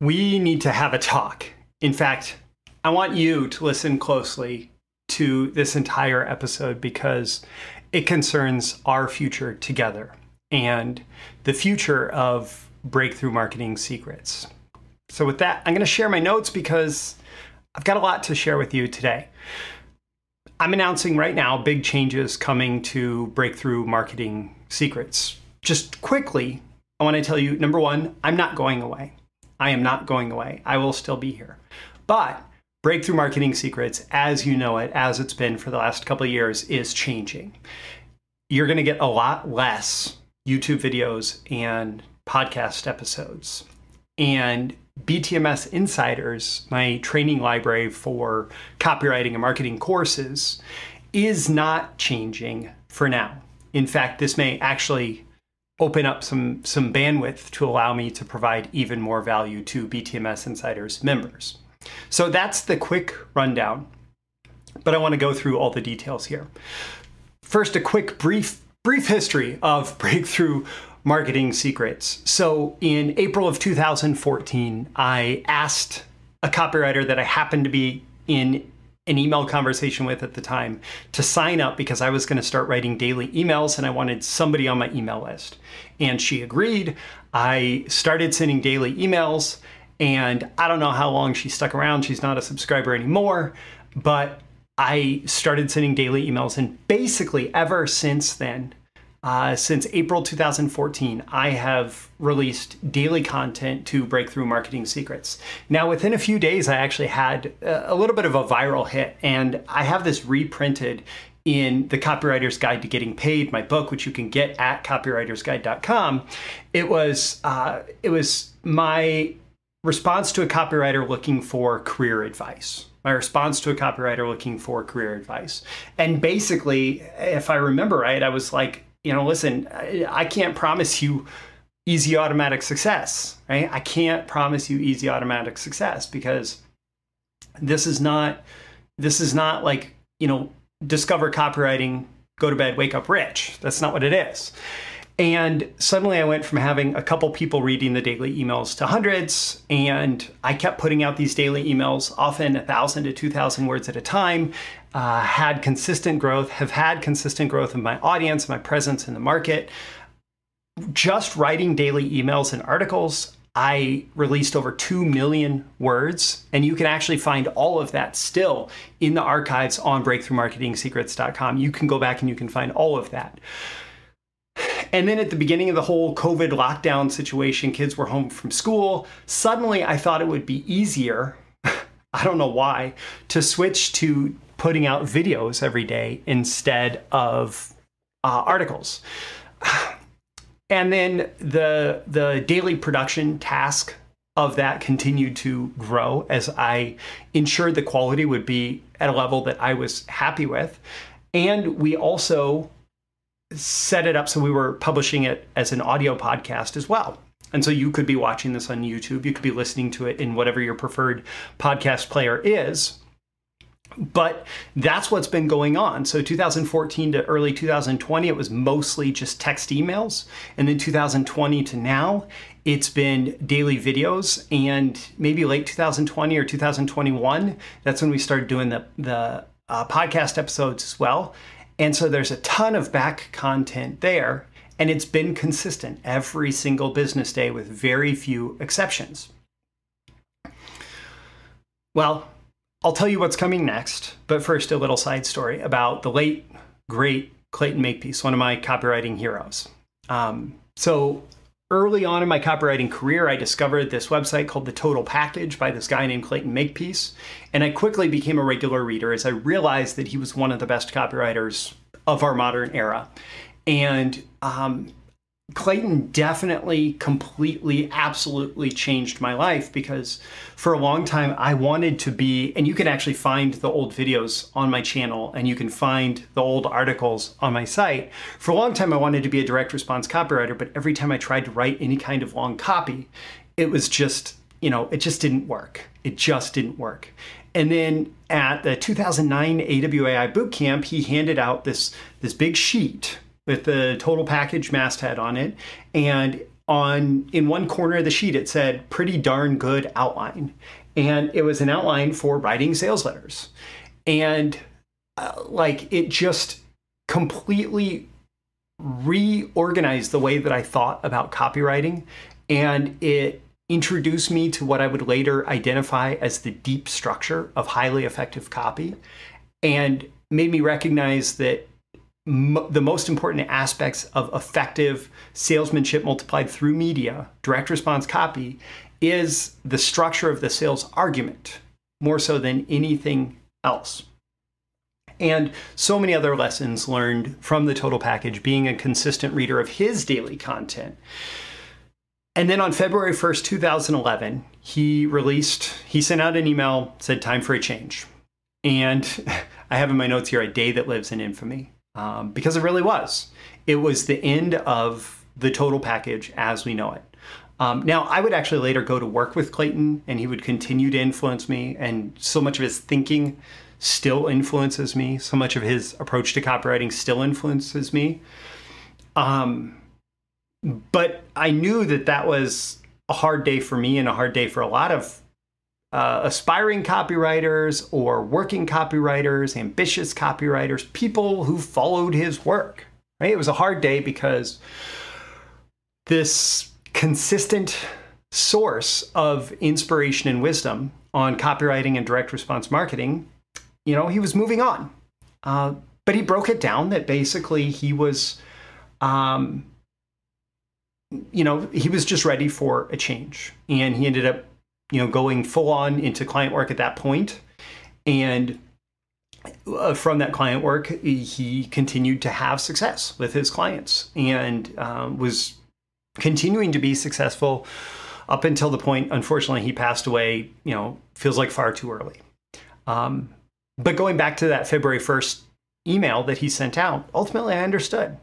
we need to have a talk. In fact, I want you to listen closely to this entire episode because it concerns our future together and the future of breakthrough marketing secrets. So, with that, I'm going to share my notes because I've got a lot to share with you today. I'm announcing right now big changes coming to breakthrough marketing secrets. Just quickly, I want to tell you number one, I'm not going away. I am not going away. I will still be here. But breakthrough marketing secrets, as you know it, as it's been for the last couple of years, is changing. You're going to get a lot less YouTube videos and podcast episodes. And BTMS Insiders, my training library for copywriting and marketing courses, is not changing for now. In fact, this may actually open up some, some bandwidth to allow me to provide even more value to BTMS Insiders members. So that's the quick rundown, but I want to go through all the details here. First, a quick brief brief history of breakthrough marketing secrets. So in April of 2014, I asked a copywriter that I happened to be in an email conversation with at the time to sign up because I was going to start writing daily emails and I wanted somebody on my email list. And she agreed. I started sending daily emails and I don't know how long she stuck around. She's not a subscriber anymore, but I started sending daily emails and basically ever since then uh, since April 2014, I have released daily content to Breakthrough Marketing Secrets. Now, within a few days, I actually had a little bit of a viral hit, and I have this reprinted in the Copywriter's Guide to Getting Paid, my book, which you can get at copywritersguide.com. It was uh, it was my response to a copywriter looking for career advice my response to a copywriter looking for career advice. And basically, if I remember right, I was like, you know, listen, I can't promise you easy automatic success, right? I can't promise you easy automatic success because this is not this is not like, you know, discover copywriting, go to bed, wake up rich. That's not what it is. And suddenly I went from having a couple people reading the daily emails to hundreds, and I kept putting out these daily emails, often a thousand to two thousand words at a time. Uh, had consistent growth, have had consistent growth of my audience, my presence in the market. Just writing daily emails and articles, I released over 2 million words, and you can actually find all of that still in the archives on breakthroughmarketingsecrets.com. You can go back and you can find all of that. And then at the beginning of the whole COVID lockdown situation, kids were home from school. Suddenly, I thought it would be easier, I don't know why, to switch to putting out videos every day instead of uh, articles. And then the the daily production task of that continued to grow as I ensured the quality would be at a level that I was happy with. And we also set it up so we were publishing it as an audio podcast as well. And so you could be watching this on YouTube, you could be listening to it in whatever your preferred podcast player is. But that's what's been going on. So 2014 to early 2020, it was mostly just text emails. And then 2020 to now, it's been daily videos. And maybe late 2020 or 2021, that's when we started doing the, the uh, podcast episodes as well. And so there's a ton of back content there, and it's been consistent every single business day with very few exceptions. Well, I'll tell you what's coming next, but first, a little side story about the late, great Clayton Makepeace, one of my copywriting heroes. Um, so, early on in my copywriting career, I discovered this website called The Total Package by this guy named Clayton Makepeace. And I quickly became a regular reader as I realized that he was one of the best copywriters of our modern era. And um, Clayton definitely, completely, absolutely changed my life because for a long time I wanted to be, and you can actually find the old videos on my channel and you can find the old articles on my site. For a long time I wanted to be a direct response copywriter, but every time I tried to write any kind of long copy, it was just, you know, it just didn't work. It just didn't work. And then at the 2009 AWAI bootcamp, he handed out this, this big sheet with the total package masthead on it. And on in one corner of the sheet it said pretty darn good outline and it was an outline for writing sales letters and uh, like it just completely reorganized the way that I thought about copywriting and it introduced me to what I would later identify as the deep structure of highly effective copy and made me recognize that the most important aspects of effective salesmanship multiplied through media, direct response copy, is the structure of the sales argument more so than anything else. And so many other lessons learned from the total package, being a consistent reader of his daily content. And then on February 1st, 2011, he released, he sent out an email, said, Time for a change. And I have in my notes here a day that lives in infamy um, because it really was. It was the end of the total package as we know it. Um, now, I would actually later go to work with Clayton, and he would continue to influence me, and so much of his thinking still influences me. So much of his approach to copywriting still influences me. Um, but I knew that that was a hard day for me and a hard day for a lot of uh, aspiring copywriters or working copywriters, ambitious copywriters, people who followed his work. Right? It was a hard day because this consistent source of inspiration and wisdom on copywriting and direct response marketing, you know, he was moving on. Uh, but he broke it down that basically he was, um, you know, he was just ready for a change. And he ended up you know, going full on into client work at that point. And uh, from that client work, he continued to have success with his clients and um, was continuing to be successful up until the point, unfortunately, he passed away, you know, feels like far too early. Um, but going back to that February 1st email that he sent out, ultimately, I understood.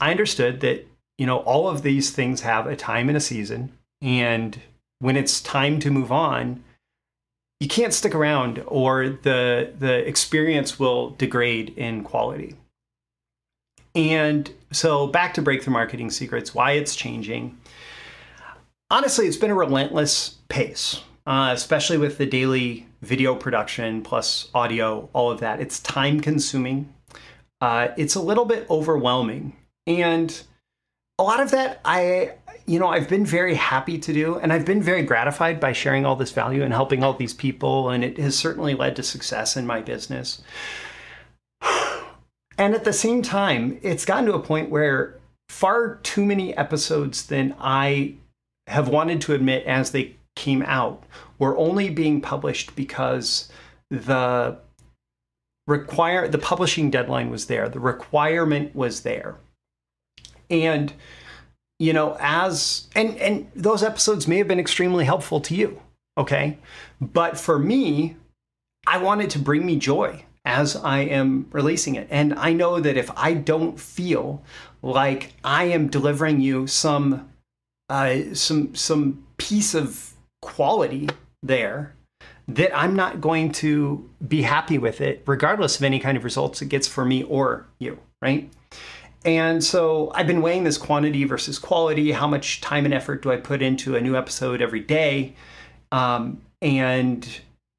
I understood that, you know, all of these things have a time and a season. And when it's time to move on, you can't stick around or the the experience will degrade in quality. And so back to breakthrough marketing secrets, why it's changing. Honestly, it's been a relentless pace, uh, especially with the daily video production plus audio, all of that. It's time consuming. Uh, it's a little bit overwhelming. And a lot of that I you know, I've been very happy to do, and I've been very gratified by sharing all this value and helping all these people, and it has certainly led to success in my business. And at the same time, it's gotten to a point where far too many episodes than I have wanted to admit as they came out were only being published because the require the publishing deadline was there, the requirement was there. And you know, as and and those episodes may have been extremely helpful to you, okay? But for me, I want it to bring me joy as I am releasing it. And I know that if I don't feel like I am delivering you some uh, some some piece of quality there, that I'm not going to be happy with it, regardless of any kind of results it gets for me or you, right? And so I've been weighing this quantity versus quality. How much time and effort do I put into a new episode every day? Um, and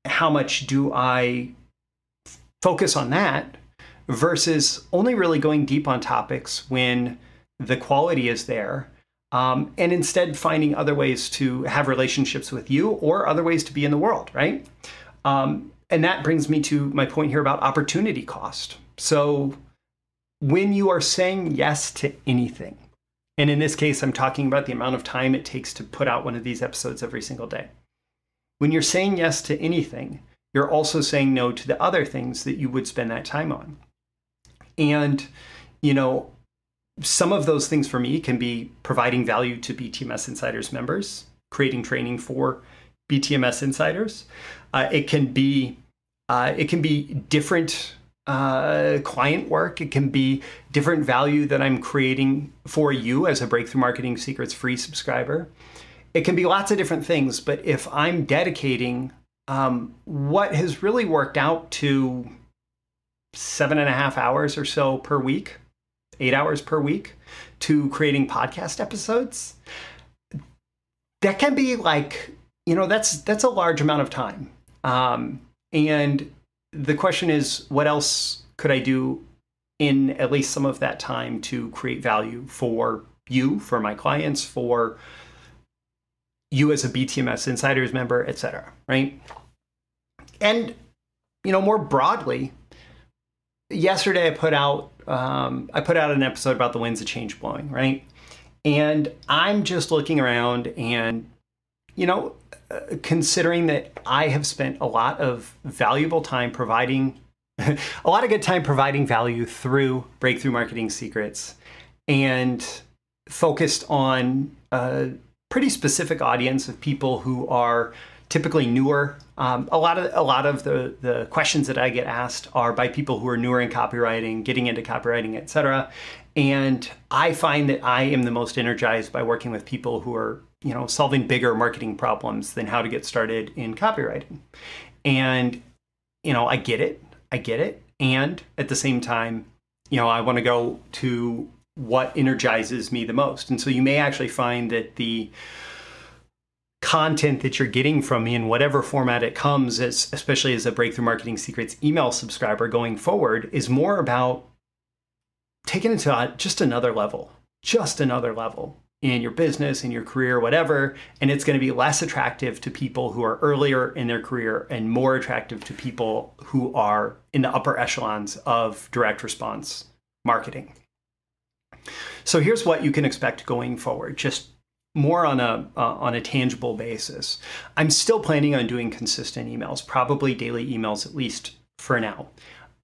how much do I focus on that versus only really going deep on topics when the quality is there? Um, and instead finding other ways to have relationships with you or other ways to be in the world, right? Um, and that brings me to my point here about opportunity cost. So when you are saying yes to anything, and in this case, I'm talking about the amount of time it takes to put out one of these episodes every single day. When you're saying yes to anything, you're also saying no to the other things that you would spend that time on. And, you know, some of those things for me can be providing value to BTMS Insiders members, creating training for BTMS Insiders. Uh, it can be uh, it can be different uh, client work. It can be different value that I'm creating for you as a Breakthrough Marketing Secrets free subscriber. It can be lots of different things, but if I'm dedicating um, what has really worked out to seven and a half hours or so per week, eight hours per week to creating podcast episodes, that can be like, you know, that's that's a large amount of time. Um, and the question is, what else could I do in at least some of that time to create value for you, for my clients, for you as a BTMS Insiders member, etc. Right? And you know, more broadly, yesterday I put out um, I put out an episode about the winds of change blowing, right? And I'm just looking around and, you know, uh, considering that I have spent a lot of valuable time providing, a lot of good time providing value through Breakthrough Marketing Secrets and focused on a pretty specific audience of people who are typically newer. Um, a lot of a lot of the the questions that I get asked are by people who are newer in copywriting, getting into copywriting, etc. And I find that I am the most energized by working with people who are you know solving bigger marketing problems than how to get started in copywriting. And you know I get it, I get it, and at the same time, you know I want to go to what energizes me the most. And so you may actually find that the content that you're getting from me in whatever format it comes, as, especially as a Breakthrough Marketing Secrets email subscriber going forward, is more about taking it to uh, just another level, just another level in your business, in your career, whatever. And it's going to be less attractive to people who are earlier in their career and more attractive to people who are in the upper echelons of direct response marketing. So here's what you can expect going forward, just more on a uh, on a tangible basis. I'm still planning on doing consistent emails, probably daily emails at least for now.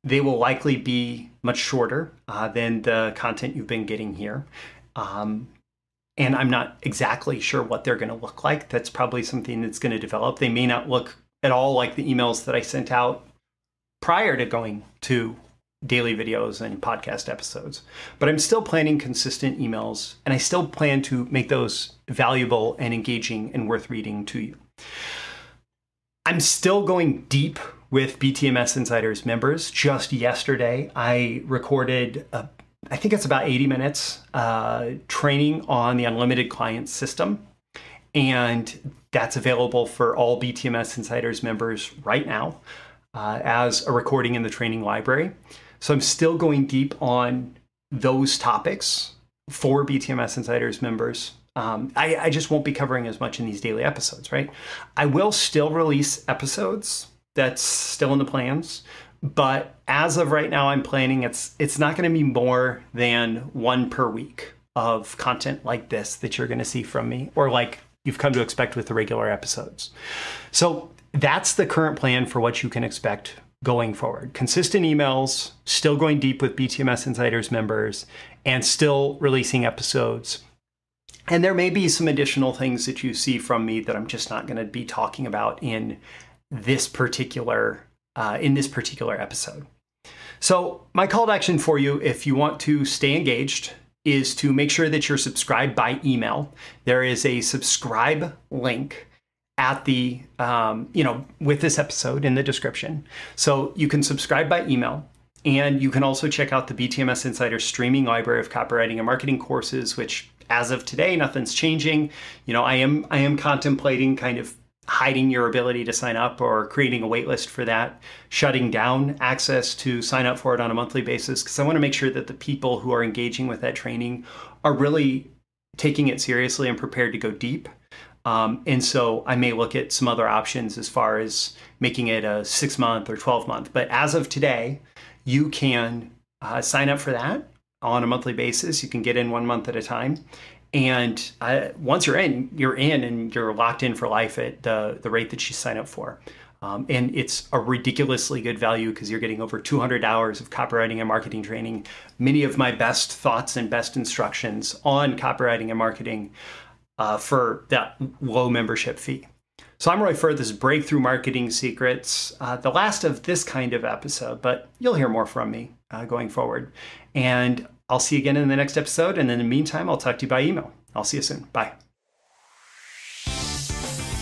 They will likely be much shorter uh, than the content you've been getting here. Um, and I'm not exactly sure what they're going to look like. That's probably something that's going to develop. They may not look at all like the emails that I sent out prior to going to daily videos and podcast episodes. But I'm still planning consistent emails, and I still plan to make those valuable and engaging and worth reading to you. I'm still going deep with BTMS Insiders members. Just yesterday, I recorded, a, I think it's about 80 minutes, uh, training on the Unlimited Client System. And that's available for all BTMS Insiders members right now uh, as a recording in the training library. So I'm still going deep on those topics for BTMS Insiders members. Um, I, I just won't be covering as much in these daily episodes, right? I will still release episodes. That's still in the plans. But as of right now, I'm planning it's it's not going to be more than one per week of content like this that you're going to see from me, or like you've come to expect with the regular episodes. So that's the current plan for what you can expect going forward. Consistent emails, still going deep with BTMS Insiders members, and still releasing episodes. And there may be some additional things that you see from me that I'm just not going to be talking about in this particular uh, in this particular episode. So my call to action for you, if you want to stay engaged, is to make sure that you're subscribed by email. There is a subscribe link at the um, you know with this episode in the description so you can subscribe by email and you can also check out the btms insider streaming library of copywriting and marketing courses which as of today nothing's changing you know i am i am contemplating kind of hiding your ability to sign up or creating a waitlist for that shutting down access to sign up for it on a monthly basis because i want to make sure that the people who are engaging with that training are really taking it seriously and prepared to go deep um, and so I may look at some other options as far as making it a six month or 12 month. But as of today, you can uh, sign up for that on a monthly basis. You can get in one month at a time. And uh, once you're in, you're in and you're locked in for life at the, the rate that you sign up for. Um, and it's a ridiculously good value because you're getting over 200 hours of copywriting and marketing training, many of my best thoughts and best instructions on copywriting and marketing uh, for that low membership fee. So I'm Roy Furr. This is Breakthrough Marketing Secrets, uh, the last of this kind of episode, but you'll hear more from me uh, going forward. And I'll see you again in the next episode. And in the meantime, I'll talk to you by email. I'll see you soon. Bye.